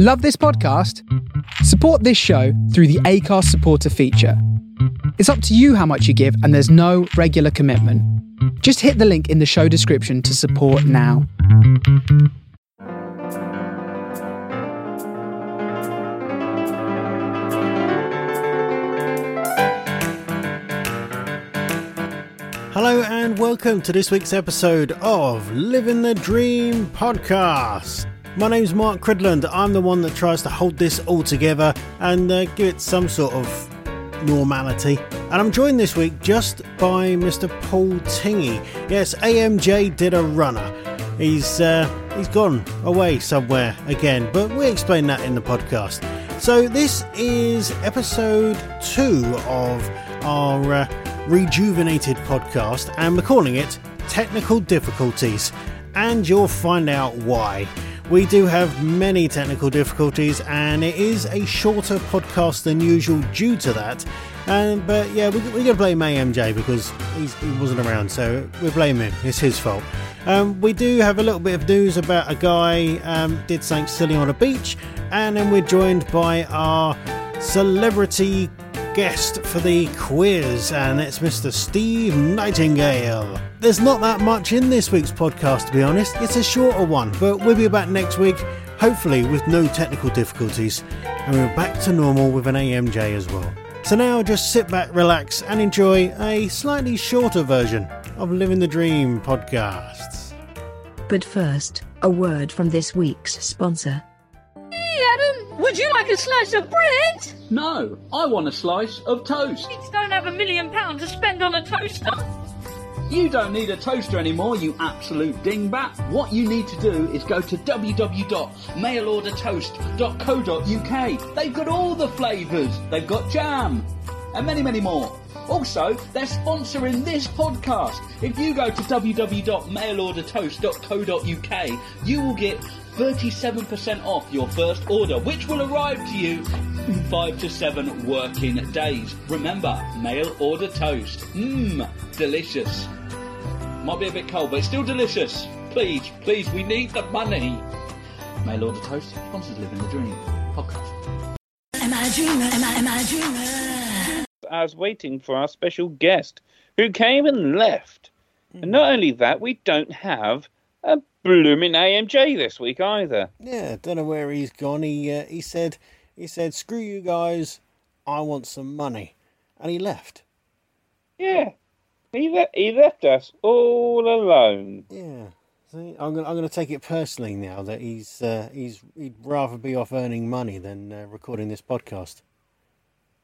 Love this podcast? Support this show through the Anchor supporter feature. It's up to you how much you give, and there's no regular commitment. Just hit the link in the show description to support now. Hello and welcome to this week's episode of Living the Dream podcast. My name's Mark Cridland. I'm the one that tries to hold this all together and uh, give it some sort of normality. And I'm joined this week just by Mr. Paul Tingy. Yes, AMJ did a runner. He's uh, he's gone away somewhere again, but we explain that in the podcast. So this is episode two of our uh, rejuvenated podcast, and we're calling it Technical Difficulties. And you'll find out why. We do have many technical difficulties, and it is a shorter podcast than usual due to that. But yeah, we, we're gonna blame AMJ because he wasn't around, so we blame him. It's his fault. Um, we do have a little bit of news about a guy um, did something silly on a beach, and then we're joined by our celebrity guest for the quiz, and it's Mr. Steve Nightingale. There's not that much in this week's podcast, to be honest. It's a shorter one, but we'll be back next week, hopefully with no technical difficulties, and we're back to normal with an AMJ as well. So now just sit back, relax, and enjoy a slightly shorter version of Living the Dream podcasts. But first, a word from this week's sponsor. Hey, Adam, would you like a slice of bread? No, I want a slice of toast. Kids don't have a million pounds to spend on a toaster. You don't need a toaster anymore, you absolute dingbat. What you need to do is go to www.mailordertoast.co.uk. They've got all the flavours. They've got jam and many, many more. Also, they're sponsoring this podcast. If you go to www.mailordertoast.co.uk, you will get 37% off your first order, which will arrive to you in five to seven working days. Remember, mail order toast. Mmm, delicious. Might be a bit cold, but it's still delicious. Please, please, we need the money. Mail order toast sponsors Living the Dream podcast. Am I a dreamer? Am I, am I a dreamer? I was waiting for our special guest who came and left. And not hmm. only that, we don't have a blooming AMJ this week either. Yeah, don't know where he's gone. He uh, he said he said screw you guys, I want some money, and he left. Yeah, he, le- he left us all alone. Yeah. See, I'm gonna I'm gonna take it personally now that he's uh, he's he'd rather be off earning money than uh, recording this podcast.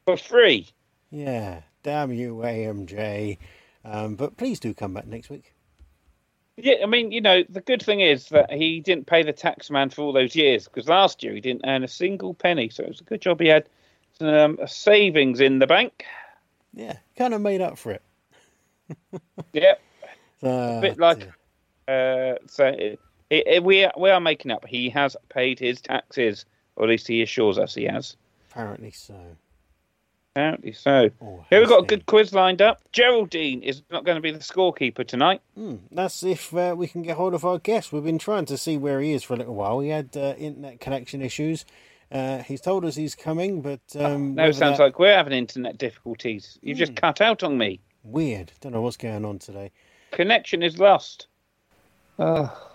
For free. Yeah, damn you, AMJ. Um, but please do come back next week. Yeah, I mean, you know, the good thing is that he didn't pay the tax man for all those years because last year he didn't earn a single penny. So it was a good job he had some savings in the bank. Yeah, kind of made up for it. Yep. A bit like uh, so it, it, we are, we are making up. He has paid his taxes, or at least he assures us he has. apparently so. Apparently so. Oh, Here we've got a good quiz lined up. Geraldine is not going to be the scorekeeper tonight. Hmm, that's if uh, we can get hold of our guest. We've been trying to see where he is for a little while. He had uh, internet connection issues. Uh, he's told us he's coming, but um, No, whether sounds that- like we're having internet difficulties. You've just cut out on me. weird. Don't know what's going on today. Connection is lost. Oh,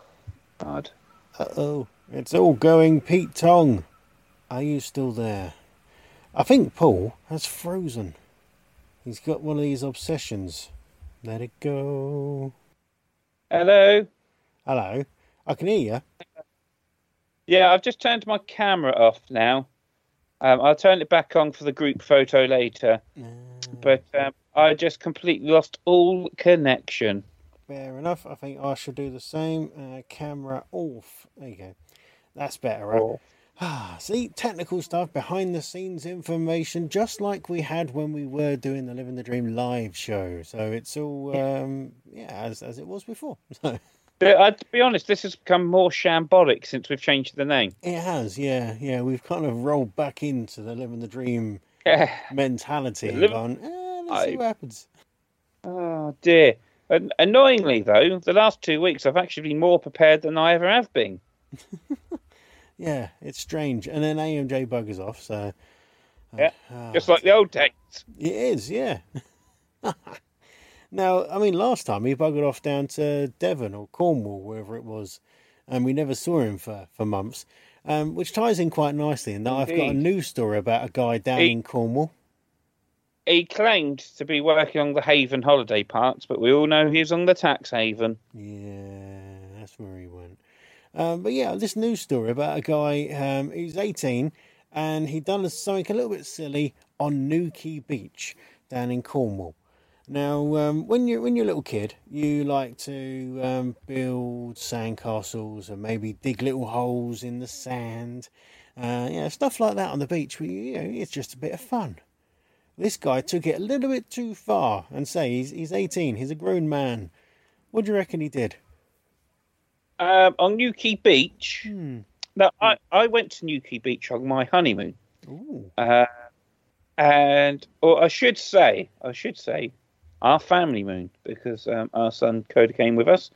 God. Uh oh, it's all going Pete Tong. Are you still there? I think Paul has frozen. He's got one of these obsessions. Let it go. Hello. Hello, I can hear you. Yeah, I've just turned my camera off now. Um, I'll turn it back on for the group photo later. But um, I just completely lost all connection. Fair enough. I think I should do the same. Uh, camera off. There you go. That's better, right? Oh. Ah, see, technical stuff, behind the scenes information, just like we had when we were doing the Living the Dream live show. So it's all, um, yeah, as, as it was before. So But, uh, to be honest, this has become more shambolic since we've changed the name. it has, yeah, yeah. We've kind of rolled back into the Living the Dream Yeah. mentality and Liv- gone, eh, let's see what happens. Oh dear. An- annoyingly, though, the last two weeks I've actually been more prepared than I ever have been. Yeah, it's strange. And then AMJ buggers off, so Yeah, Ah, just like the old days. it is, yeah. now, I mean, last time he buggered off down to Devon or Cornwall, wherever it was, and we never saw him for, for months, um, which ties in quite nicely in that I've got a news story about a guy down He- in Cornwall. He claimed to be working on the Haven holiday parks, but we all know he's on the tax haven. Yeah, that's where he went. Um, but yeah, this news story about a guy um, who's 18 and he done something a little bit silly on Newquay Beach down in Cornwall. Now, um, when you're when you're a little kid, you like to um, build sandcastles and maybe dig little holes in the sand, uh, you know, stuff like that on the beach. Where you, you know, it's just a bit of fun. This guy took it a little bit too far and say he's he's 18, he's a grown man. What do you reckon he did? Um, on Newquay Beach. Hmm. Now, I, I went to Newquay Beach on my honeymoon. Uh, and, or I should say, I should say, our family moon, because um, our son Coda came with us.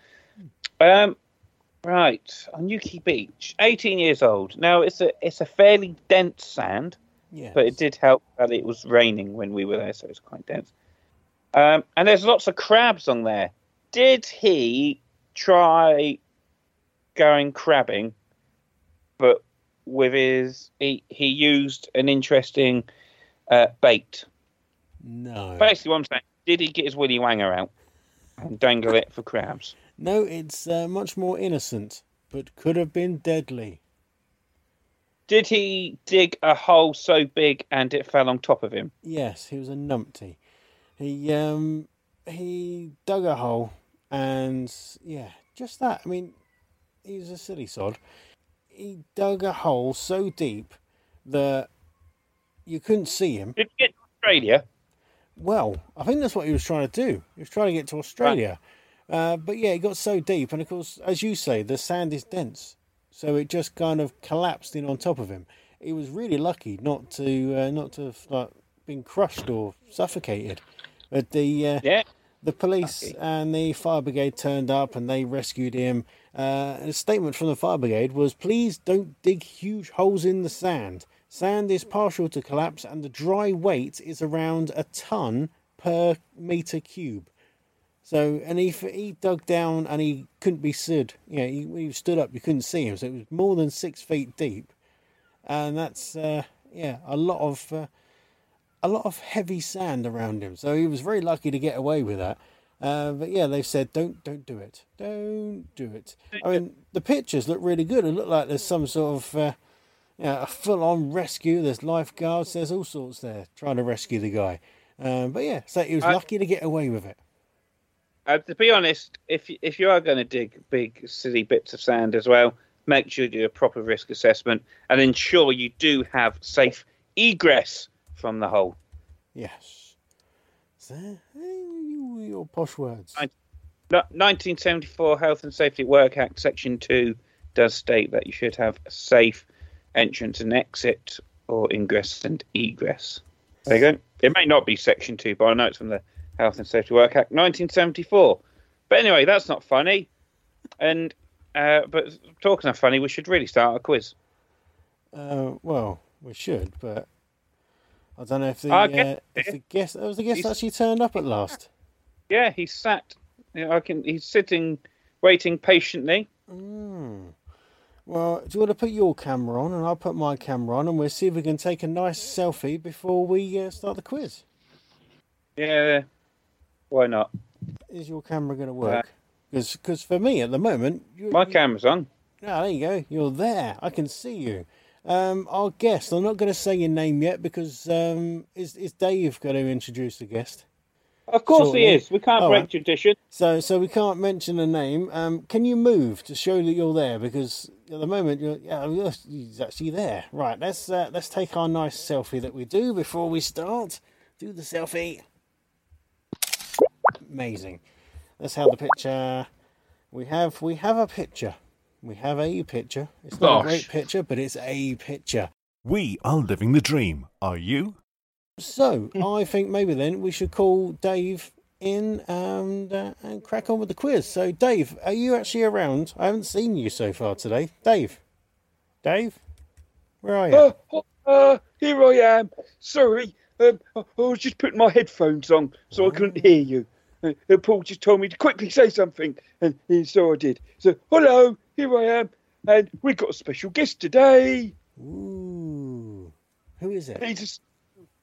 Um, right, on Newquay Beach, 18 years old. Now, it's a it's a fairly dense sand, Yeah. but it did help that it was raining when we were there, so it's quite dense. Um, and there's lots of crabs on there. Did he try going crabbing, but with his he he used an interesting uh, bait? No. Basically, what I'm saying, did he get his willy wanger out and dangle it for crabs? No, it's uh, much more innocent, but could have been deadly. Did he dig a hole so big and it fell on top of him? Yes, he was a numpty. He um he dug a hole and yeah, just that. I mean, he was a silly sod. He dug a hole so deep that you couldn't see him. Did he get to Australia? Well, I think that's what he was trying to do. He was trying to get to Australia. Uh, but yeah, it got so deep, and of course, as you say, the sand is dense, so it just kind of collapsed in on top of him. He was really lucky not to uh, not to have like been crushed or suffocated. But the uh, Yeah. The police Lucky. and the fire brigade turned up and they rescued him. Uh, a statement from the fire brigade was, "Please don't dig huge holes in the sand. Sand is partial to collapse, and the dry weight is around a ton per meter cube." So, and he he dug down and he couldn't be stood. You know, he, when he stood up, you couldn't see him. So it was more than six feet deep, and that's uh, yeah, a lot of uh, a lot of heavy sand around him. So he was very lucky to get away with that. Uh, but yeah, they've said don't don't do it, don't do it. I mean, the pictures look really good. It look like there's some sort of uh, you know, a full-on rescue. There's lifeguards. There's all sorts there trying to rescue the guy. Um, but yeah, so he was I- lucky to get away with it. Uh, to be honest, if if you are going to dig big silly bits of sand as well, make sure you do a proper risk assessment and ensure you do have safe egress from the hole. Yes. So, eh, your posh words. 1974 Health and Safety at Work Act Section 2 does state that you should have a safe entrance and exit or ingress and egress. There you go. It may not be Section 2, but I know it's from the Health and Safety Work Act 1974. But anyway, that's not funny. And uh, but talking of funny, we should really start a quiz. Uh, well, we should, but I don't know if the uh, get if the guest, oh, was the guest actually turned up at last. Yeah, he's sat. You know, I can. He's sitting, waiting patiently. Mm. Well, do you want to put your camera on, and I'll put my camera on, and we'll see if we can take a nice selfie before we uh, start the quiz. Yeah, why not? Is your camera going to work? Because for me at the moment, you, My camera's on. Ah, there you go. You're there. I can see you. Um, our guest. I'm not going to say your name yet because um, is is Dave going to introduce the guest? Of course Shortly. he is. We can't All break right. tradition. So, so we can't mention a name. Um, can you move to show that you're there? Because at the moment, you're, yeah, you're- he's actually there. Right. Let's uh, let's take our nice selfie that we do before we start. Do the selfie. Amazing. Let's have the picture. We have we have a picture. We have a picture. It's not a great picture, but it's a picture. We are living the dream. Are you? So I think maybe then we should call Dave in and uh, and crack on with the quiz. So Dave, are you actually around? I haven't seen you so far today, Dave. Dave, where are you? Uh, uh, here I am. Sorry, um, I I was just putting my headphones on so I couldn't hear you. Uh, uh, Paul just told me to quickly say something, and, and so I did. So, hello, here I am, and we've got a special guest today. Ooh, who is it? He's a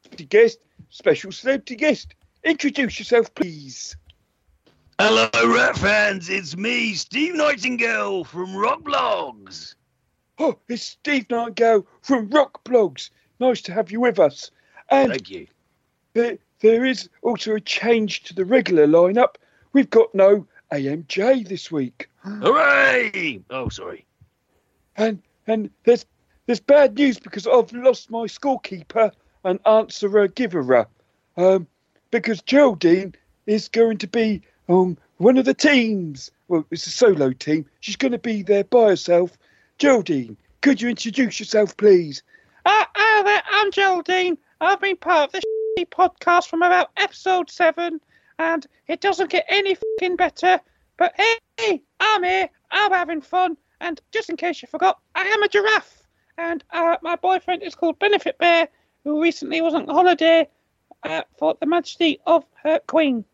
celebrity guest, special celebrity guest. Introduce yourself, please. Hello, Rat fans. It's me, Steve Nightingale from Rock Blogs. Oh, it's Steve Nightingale from Rock Blogs. Nice to have you with us. And Thank you. there, there is also a change to the regular lineup. We've got no AMJ this week. Hooray! Oh, sorry. And and there's there's bad news because I've lost my scorekeeper and answerer giverer. Um, because Geraldine is going to be on one of the teams. Well, it's a solo team. She's going to be there by herself. Geraldine, could you introduce yourself, please? Uh, hi there, I'm Geraldine. I've been part of this shitty podcast from about episode seven, and it doesn't get any fucking better. But hey, I'm here, I'm having fun, and just in case you forgot, I am a giraffe, and uh, my boyfriend is called Benefit Bear, who recently was on holiday uh, for the majesty of her queen.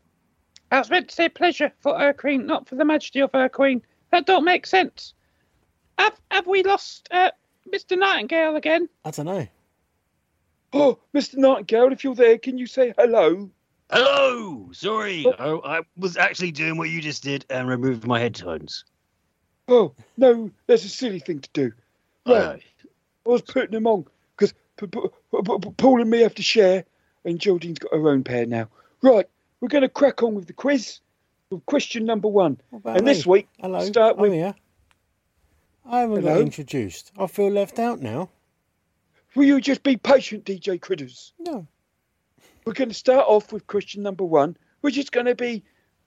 I was meant to say pleasure for her queen, not for the majesty of her queen. That don't make sense. Have have we lost uh, Mr. Nightingale again? I don't know. Oh, Mr. Nightingale, if you're there, can you say hello? Hello! Sorry, oh, I was actually doing what you just did and removed my headphones. Oh, no, that's a silly thing to do. Right. Right. I was putting them on because P- P- P- P- Paul and me have to share, and Geraldine's got her own pair now. Right, we're going to crack on with the quiz. With question number one. What about And this week, Hello, start I'm with- here. I haven't got introduced. I feel left out now. Will you just be patient, DJ Critters? No. We're going to start off with question number one, which is going to be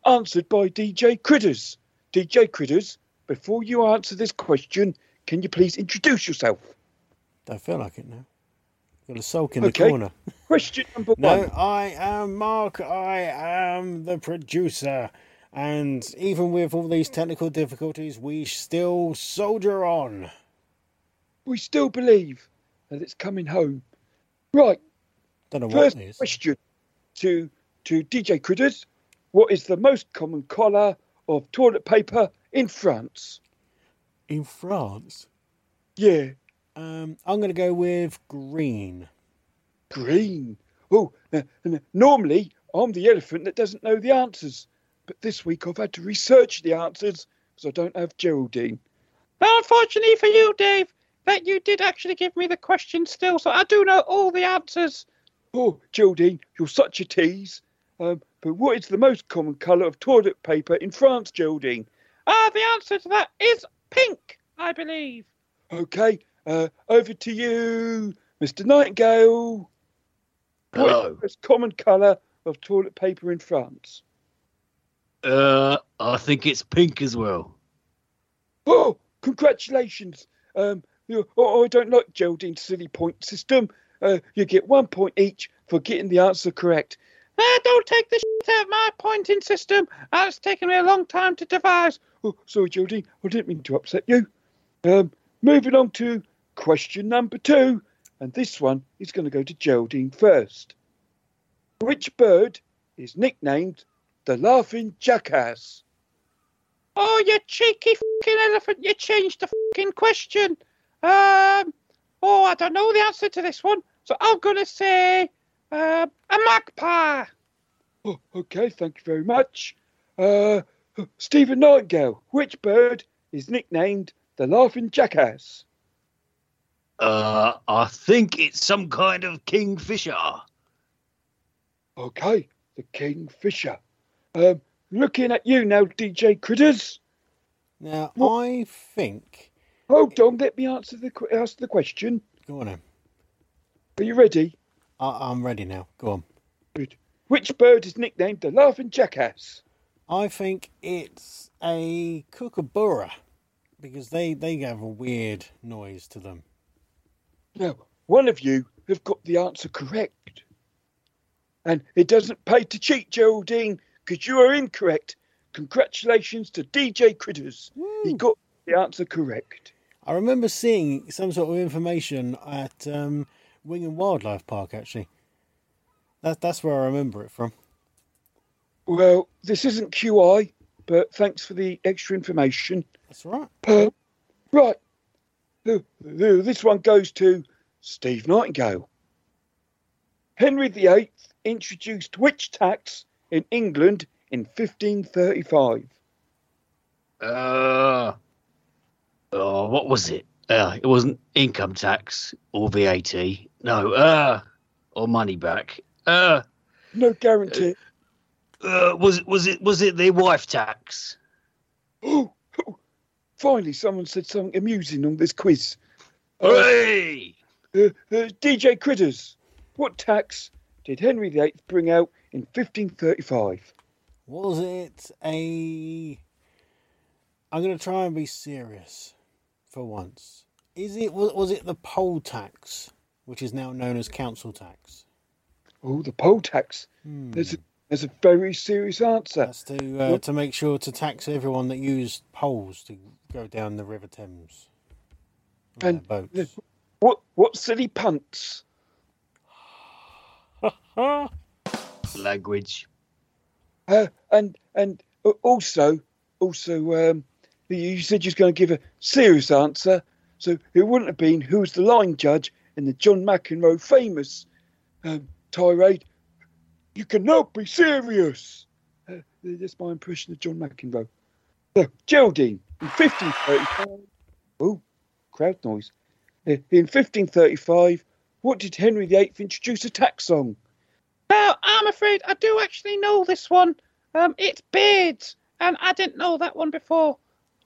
answered by DJ Critters. DJ Critters, before you answer this question, can you please introduce yourself? Don't feel like it now. Got a sulk in Okay. the corner. Question number one. No. I am Mark. I am the producer. And even with all these technical difficulties, we still soldier on. We still believe that it's coming home. Right, Don't know what First it is. question to to DJ Critters: What is the most common colour of toilet paper in France? In France, Yeah, um, I'm going to go with green. green. Oh, uh, normally I'm the elephant that doesn't know the answers, but this week I've had to research the answers because I don't have Geraldine. Now, unfortunately for you, Dave, that you did actually give me the question still, so I do know all the answers. Oh, Geraldine, you're such a tease. Um, but what is the most common colour of toilet paper in France, Geraldine? Ah, the answer to that is pink, I believe. Okay, uh, over to you, Mr. Nightingale. What is Hello. the most common colour of toilet paper in France? Uh, I think it's pink as well. Oh, congratulations. Um, you, oh, I don't like Geraldine's silly point system. Uh, you get one point each for getting the answer correct. Ah, don't take the shit out of my pointing system. It's taken me a long time to devise. Oh, sorry, Geraldine. I didn't mean to upset you. Um, moving on to question number two. And this one is going to go to Geraldine first. Which bird is nicknamed the Laughing Jackass? Oh, you cheeky fucking elephant, you changed the fucking question. Um, oh, I don't know the answer to this one, so I'm gonna say uh, a magpie. Oh, okay, thank you very much. Uh, Stephen Nightingale, which bird is nicknamed the Laughing Jackass? Uh, I think it's some kind of kingfisher. Okay, the Kingfisher. Um, looking at you now, DJ Critters. Now, What- I think. Hold on, let me answer the que- ask the question. Go on then. Are you ready? I, I'm ready now. Go on. Good. Which bird is nicknamed the Laughing Jackass? I think it's a kookaburra because they, they have a weird noise to them. Now, one of you have got the answer correct. And it doesn't pay to cheat, Geraldine, because you are incorrect. Congratulations to DJ Critters. He got the answer correct. I remember seeing some sort of information at um, Wingham Wildlife Park. Actually, that that's where I remember it from. Well, this isn't QI, but thanks for the extra information. That's right. Uh, right. This one goes to Steve Nightingale. Henry VIII introduced which tax in England in 1535? Uh, oh, what was it? Uh, it wasn't income tax or VAT. No, uh, or money back. Uh, No guarantee. uh, was it was it was it the wife tax? Oh, finally, someone said something amusing on this quiz. Hooray! Uh, uh, DJ Critters, what tax did Henry VIII bring out in 1535? Was it a? I'm going to try and be serious for once. Is it was, was it the poll tax, which is now known as council tax? Oh, the poll tax. There's, a, there's a very serious answer. That's to uh, to make sure to tax everyone that used poles to go down the River Thames. And their boats. what what silly punts? Language. Uh, and and uh, also also um, you said you was going to give a serious answer, so it wouldn't have been who was the line judge in the John McEnroe famous um, tirade. You cannot be serious. Uh, that's my impression of John McEnroe. So, Geraldine, in 1535. Oh, crowd noise. Uh, In 1535, what did Henry VIII introduce a tax on? Now, I'm afraid I do actually know this one. Um, it's beards, and I didn't know that one before.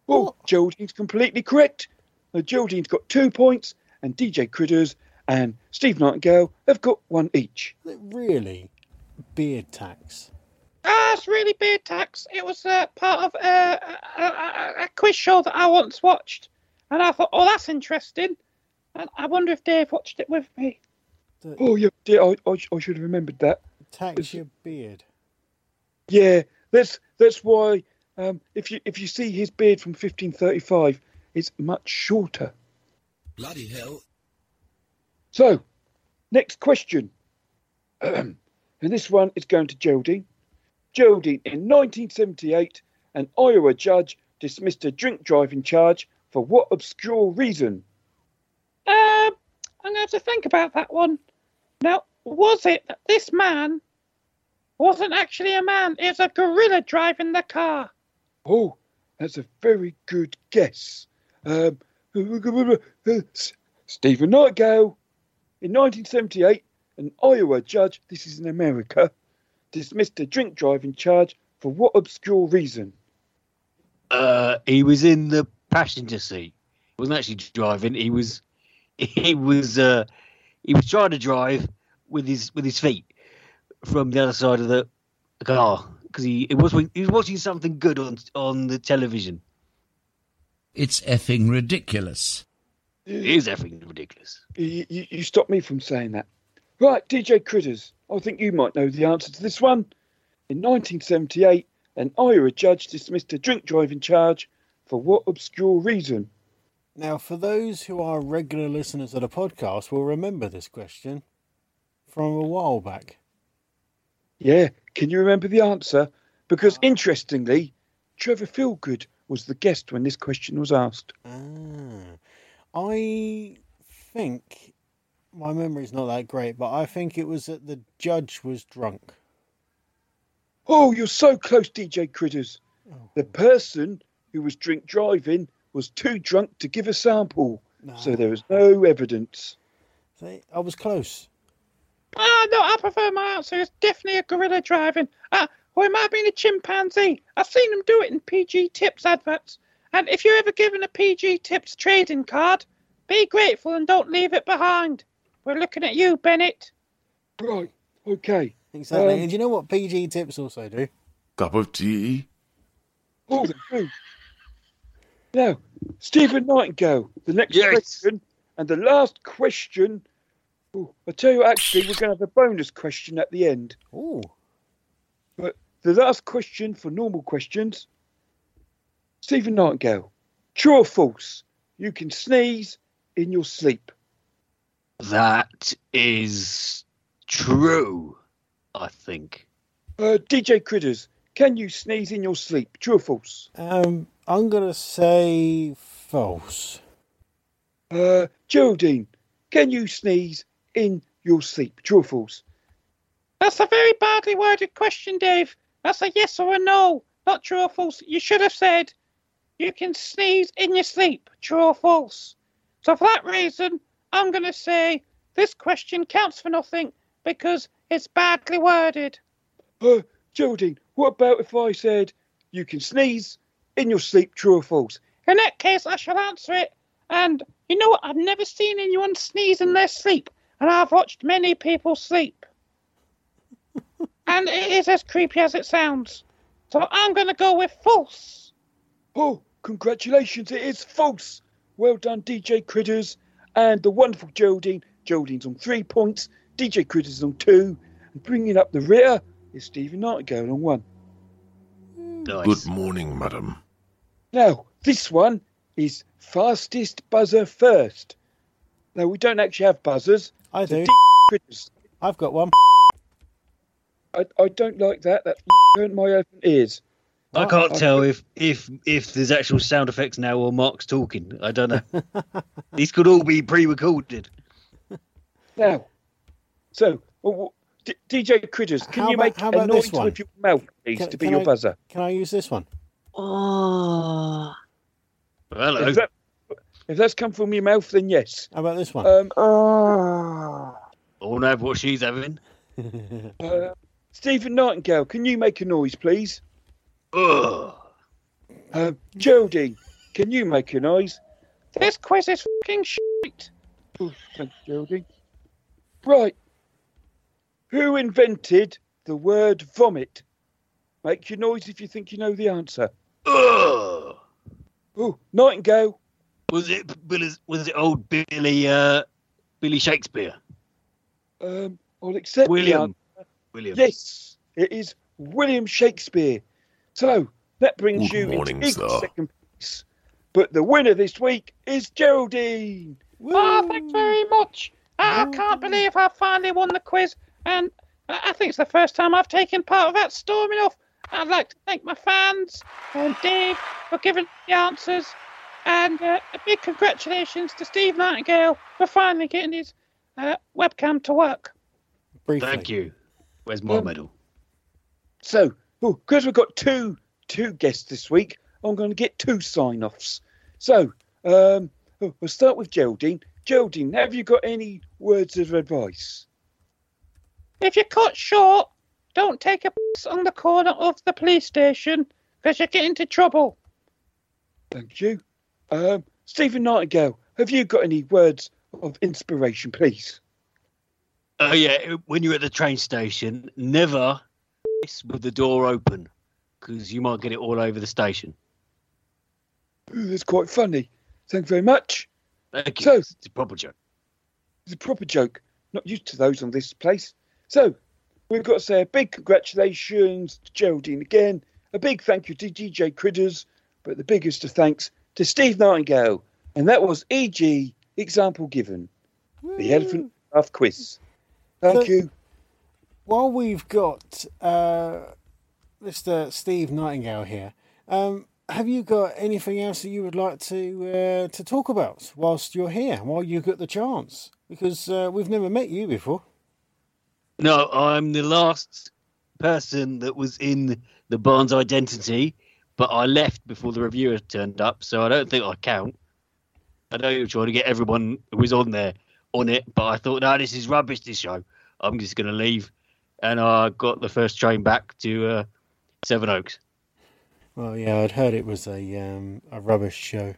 Oh, Geraldine's completely correct. Now, Geraldine's got two points, and DJ Critters and Steve Nightingale have got one each. Really, beard tax. Ah, it's really beard tax. It was uh, part of uh, a, a, a quiz show that I once watched, and I thought, oh, that's interesting. And I wonder if Dave watched it with me. Oh, yeah, dear, I, I, I should have remembered that. Tax your beard. Yeah, that's that's why um, if you if you see his beard from 1535, it's much shorter. Bloody hell. So, next question. and this one is going to Geraldine. Geraldine, in 1978, an Iowa judge dismissed a drink driving charge for what obscure reason? Um, I'm going to have to think about that one. Now, was it that this man wasn't actually a man? It was a gorilla driving the car. Oh, that's a very good guess. Um, Stephen Nightingale. In 1978, an Iowa judge, this is in America, dismissed a drink driving charge for what obscure reason? Uh, he was in the passenger seat. He wasn't actually driving. He was, he was, uh, he was trying to drive with his with his feet from the other side of the car because he, he was he was watching something good on on the television. It's effing ridiculous. It is effing ridiculous. You, you, you stopped me from saying that. Right, DJ Critters, I think you might know the answer to this one. In 1978, an Iowa judge dismissed a drink driving charge for what obscure reason? Now, for those who are regular listeners of the podcast, will remember this question from a while back. Yeah, can you remember the answer? Because interestingly, Trevor Feelgood was the guest when this question was asked. Ah, I think my memory's not that great, but I think it was that the judge was drunk. Oh, you're so close, DJ Critters. The person who was drink driving was too drunk to give a sample, so there was no evidence. See, I was close. Ah, no, I prefer my answer. It's definitely a gorilla driving. Ah, or it might have been a chimpanzee. I've seen them do it in PG Tips adverts. And if you're ever given a PG Tips trading card, be grateful and don't leave it behind. We're looking at you, Bennett. Right, okay. Exactly. Um, and do you know what PG tips also do? Cup of tea. Oh, they do. Now, Stephen Nightingale, the next question and the last question. Oh, I tell you, actually, we're going to have a bonus question at the end. Oh. But the last question for normal questions. Stephen Nightingale, true or false? you can sneeze in your sleep. That is true, I think. Uh, DJ Critters, can you sneeze in your sleep? True or false? Um, I'm gonna say false. Uh, Geraldine, can you sneeze in your sleep? True or false? That's a very badly worded question, Dave. That's a yes or a no, not true or false. You should have said you can sneeze in your sleep, true or false. So for that reason, I'm going to say this question counts for nothing because it's badly worded. Uh, Geraldine, what about if I said you can sneeze in your sleep? True or false? In that case, I shall answer it. And you know what? I've never seen anyone sneeze in their sleep, and I've watched many people sleep. and it is as creepy as it sounds. So I'm going to go with false. Oh, congratulations, it is false. Well done, DJ Critters and the wonderful Geraldine. Geraldine's on three points, DJ Critters on two, and bringing up the rear is Stephen Nightingale on one. Good morning, madam. Now, this one is fastest buzzer first. Now, we don't actually have buzzers. I so do. DJ Critters, I've got one. I, I don't like that. That hurt my open ears. I ah, can't tell if if if there's actual sound effects now or Mark's talking. I don't know. These could all be pre-recorded. Now, so w- w- D- DJ Critters, can How you about- make how a about this noise one? with your mouth, please, Can- to be your I- buzzer? Can I use this one? Oh. Hello. If, that, if that's come from your mouth, then yes. How about this one? Um, I want to have what she's having. uh, Stephen Nightingale, can you make a noise, please? Ugh. Uh, Geraldine, can you make a noise? This quiz is fucking shit. Oh, thank you, Geraldine. Right. Who invented the word vomit? Make your noise if you think you know the answer. Ugh. Oh, Nightingale. Was it Billy, was it old Billy uh, Billy Shakespeare? Um, I'll accept William. William. Yes, it is William Shakespeare. So that brings Good you morning, into sir. second place. But the winner this week is Geraldine. Oh, thanks very much. I can't believe I finally won the quiz, and I I think it's the first time I've taken part of that storming off. I'd like to thank my fans and Dave for giving the answers, and uh, a big congratulations to Steve Nightingale for finally getting his uh, webcam to work. Briefly. Thank you. Where's my Um, medal? So, because we've got two two guests this week, I'm going to get two sign-offs. So, um, oh, we'll start with Geraldine. Geraldine, have you got any words of advice? If you're cut short, don't take a piss on the corner of the police station because you get into trouble. Thank you. Um, Stephen Nightingale, have you got any words of inspiration, please? Oh yeah, when you're at the train station, never with the door open because you might get it all over the station. Ooh, that's quite funny. Thank you very much. Thank you. So- it's a proper joke. It's a proper joke. Not used to those on this place. So, we've got to say a big congratulations to Geraldine again. A big thank you to DJ Critters, but the biggest of thanks to Steve Nightingale. And that was EG Example Given, the Elephant Laugh Quiz. Thank So- you. While we've got uh, Mr. Steve Nightingale here, um, have you got anything else that you would like to uh, to talk about whilst you're here, while you've got the chance? Because uh, we've never met you before. No, I'm the last person that was in the Barnes identity, but I left before the reviewer turned up, so I don't think I count. I know you're trying to get everyone who was on there on it, but I thought, no, this is rubbish. This show, I'm just going to leave, and I got the first train back to uh, Sevenoaks. Well, yeah, I'd heard it was a um, a rubbish show.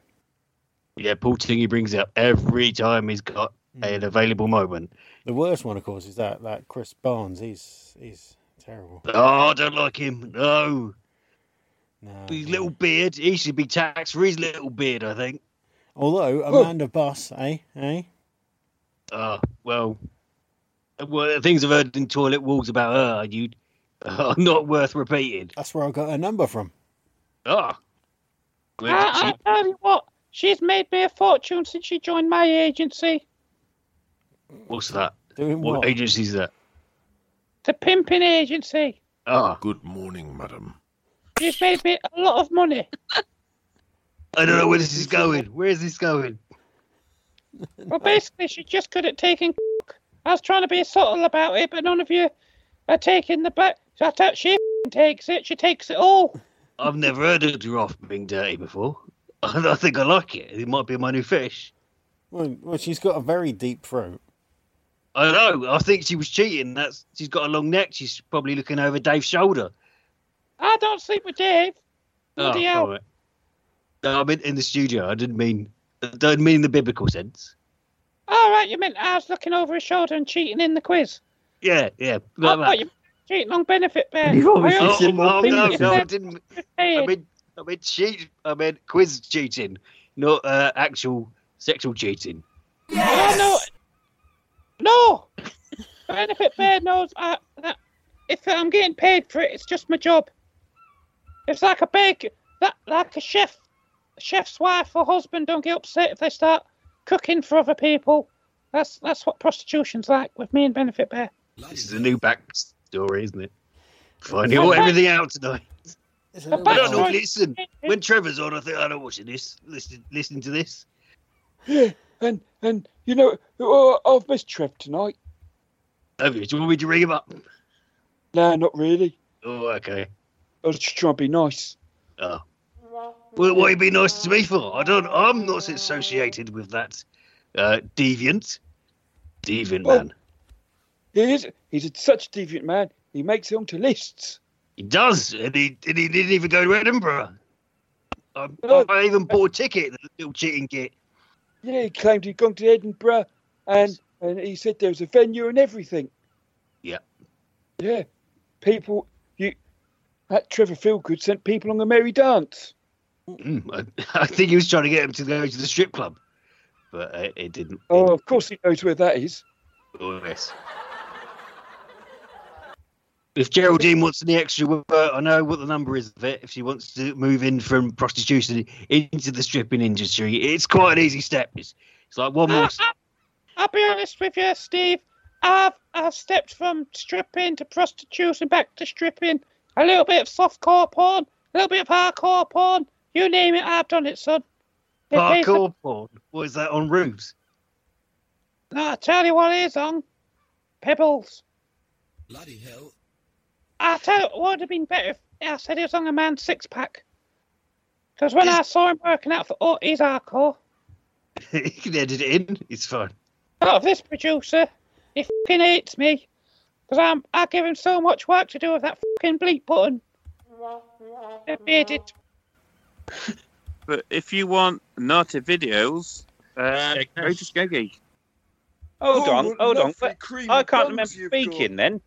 Yeah, Paul Tingy brings it up every time he's got an available moment. The worst one, of course, is that that Chris Barnes. He's he's terrible. Oh, I don't like him. No, No. his little beard. He should be taxed for his little beard. I think. Although Amanda Buss, eh, eh? Oh, well, well, things I've heard in toilet walls about her, you are not worth repeating. That's where I got her number from. Oh, well, I, she, I tell you what, she's made me a fortune since she joined my agency. What's that? Doing What what? agency is that? The pimping agency. Ah, Good morning, madam. She's made me a lot of money. I don't know where this is going. Where is this going? Well, basically, she's just good at taking. coke. I was trying to be subtle about it, but none of you are taking the back. So I she takes it. She takes it all. I've never heard of giraffe being dirty before. I think I like it. It might be my new fish. Well, well, she's got a very deep throat. I know. I think she was cheating. That's she's got a long neck. She's probably looking over Dave's shoulder. I don't sleep with Dave. Bloody oh, hell. No, I meant in the studio. I didn't mean. I don't mean in the biblical sense. All right, you meant I was looking over his shoulder and cheating in the quiz. Yeah, yeah. I like thought that. you meant cheating on benefit bear. You've I also- oh, oh, no, no, I didn't. I mean, I meant cheat. I meant quiz cheating, not uh, actual sexual cheating. Oh, no. No! Benefit Bear knows I, that if I'm getting paid for it, it's just my job. It's like a bake, that like a chef, a chef's wife or husband don't get upset if they start cooking for other people. That's that's what prostitution's like with me and Benefit Bear. This is a new backstory, isn't it? Finding all everything out tonight. It's A I don't know. Listen, when Trevor's on, I think I don't watching this. Listen, listening to this. Yeah, and and you know, oh, I've missed Trev tonight. Have you? Do you want me to ring him up? Nah, not really. Oh, okay. I was just trying to be nice. Oh. Well, what you be nice to me for? I don't. I'm not associated with that uh, deviant, deviant Oh. man. He is. He's a, such a deviant man. He makes it onto lists. He does, and he and he didn't even go to Edinburgh. I, No. I even bought a ticket, the little cheating kit. Yeah, he claimed he'd gone to Edinburgh, and and he said there was a venue and everything. Yeah. Yeah, people. You that Trevor Feelgood sent people on a merry dance. Mm, I, I think he was trying to get him to go to the strip club, but uh, it didn't. Oh, of course he knows where that is. Oh, yes. If Geraldine wants any extra work, I know what the number is of it. If she wants to move in from prostitution into the stripping industry, it's quite an easy step. It's, it's like one more. I, I, I'll be honest with you, Steve. I've I've stepped from stripping to prostitution back to stripping. A little bit of softcore porn, a little bit of hardcore porn. You name it, I've done it, son. It pays porn. What is that on roofs? No, I tell you what it is on Pebbles. Bloody hell. I tell you, what would have been better if I said it was on a man's six pack. Because when I saw him working out for oh, he's hardcore. you can edit it in. It's fine. Not this producer. He fucking hates me. Because I'm I give him so much work to do with that fucking bleep button. It made it. But if you want naughty videos, uh, go to Skeggy. Hold Oh, on, hold on. lovely But creamy I can't remember you've speaking then.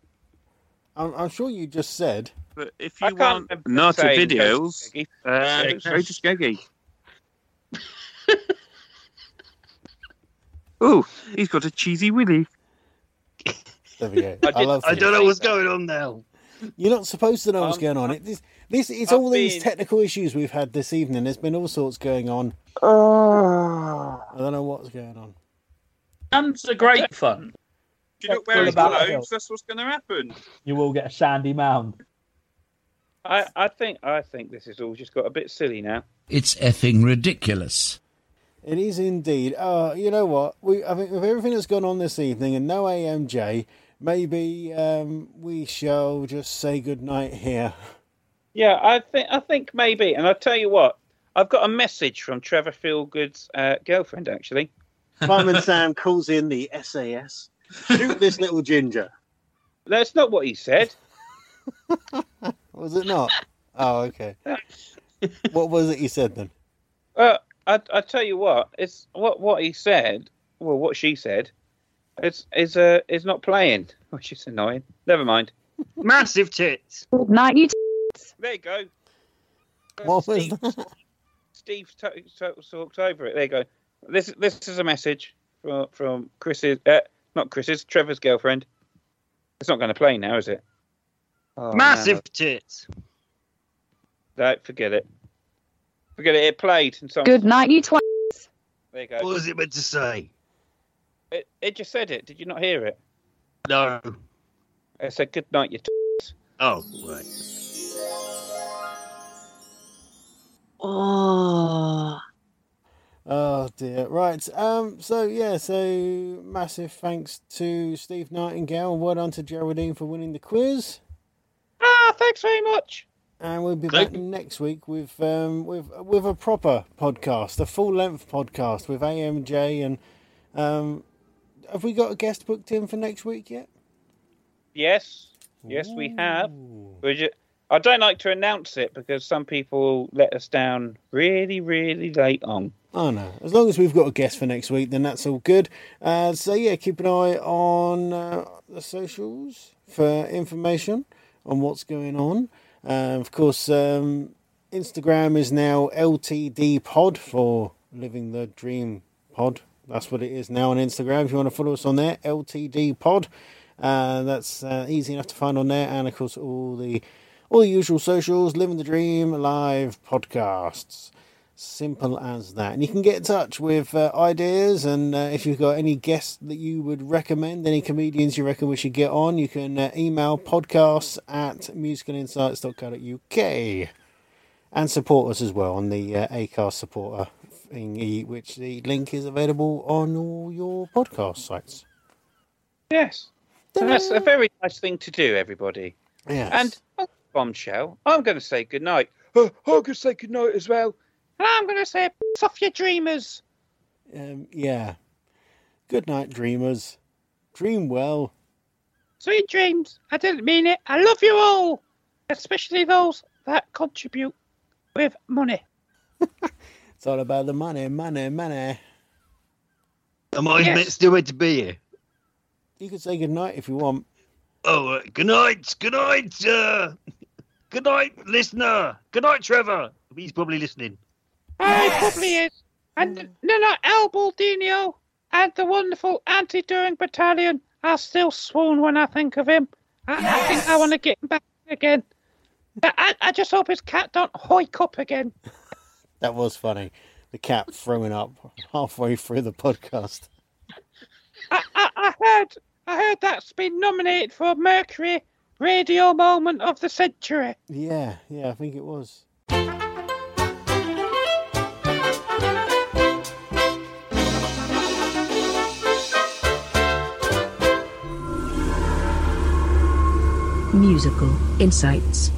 I'm, I'm sure you just said. But if you want remember naughty saying go to videos, Skeggy. uh, Yeah. go to Skeggy. oh, he's got a cheesy willy. There we go. I I, love I don't know what's going on now. You're not supposed to know what's Um, going on. It, this, this, it's I've all these technical issues we've had this evening. There's been all sorts going on. I don't know what's going on. Guns are great fun. Do you not Full wear his about clothes? That's what's going to happen. You will get a sandy mound. I, I think I think this has all just got a bit silly now. It's effing ridiculous. It is indeed. Uh, you know what? We, I think with everything that's gone on this evening and no AMJ, maybe um, we shall just say goodnight here. Yeah, I think I think maybe, and I'll tell you what, I've got a message from Trevor Feelgood's uh, girlfriend actually. Fireman Sam calls in the SAS. Shoot this little ginger. That's not what he said. Was it not? Oh, okay. what was it you said then? Uh, I I tell you what, it's what what he said. Well, what she said, is is uh is not playing, which is annoying. Never mind. Massive tits. Good night, you. There you go. What was Steve, that? Steve t- t- talked over it. There you go. This this is a message from from Chris's, uh, not Chris's, Trevor's girlfriend. It's not going to play now, is it? Oh, Massive tits. No, forget it. Forget it. It played. And so Good night, you twat. There you go. What was it meant to say? It, it just said it. Did you not hear it? No. It said good night, you. T- Oh, right. Oh. Oh dear. Right. Um. So yeah. So massive thanks to Steve Nightingale and well done to Geraldine for winning the quiz. Ah, thanks very much. And we'll be back next week with um with with a proper podcast, a full length podcast with AMJ and um. Have we got a guest booked in for next week yet? yes, yes, we have. We're I don't like to announce it because some people let us down really, really late on. Oh no! As long as we've got a guest for next week, then that's all good. Uh, so yeah, keep an eye on uh, the socials for information on what's going on. Uh, of course, um, Instagram is now LTD Pod for Living the Dream Pod. That's what it is now on Instagram. If you want to follow us on there, LTD Pod. Uh, that's uh, easy enough to find on there, and of course all the all the usual socials, Living the Dream live podcasts. Simple as that. And you can get in touch with uh, ideas, and uh, if you've got any guests that you would recommend, any comedians you reckon we should get on, you can uh, email podcasts at musicalinsights.co.uk and support us as well on the uh, Acast supporter thingy, which the link is available on all your podcast sites. Yes. And that's a very nice thing to do, everybody. Yes. And oh, bombshell, I'm going to say good night. Uh, I'm going to say good night as well. And I'm going to say, piss off your dreamers. Um, yeah. Good night, dreamers. Dream well. Sweet dreams. I didn't mean it. I love you all, especially those that contribute with money. It's all about the money, money, money. Am I Yes. meant, still meant to be here? You can say goodnight if you want. Oh, uh, good night. Good night. Uh, good night, listener. Good night, Trevor. He's probably listening. I probably is. And then I El Baldino and the wonderful anti-Doing Battalion. I still swoon when I think of him. I, I think I want to get him back again. I, I, I just hope his cat don't hoik up again. That was funny. The cat throwing up halfway through the podcast. I, I, I heard I heard that's been nominated for Mercury Radio Moment of the Century. Yeah, yeah, I think it was. Musical Insights.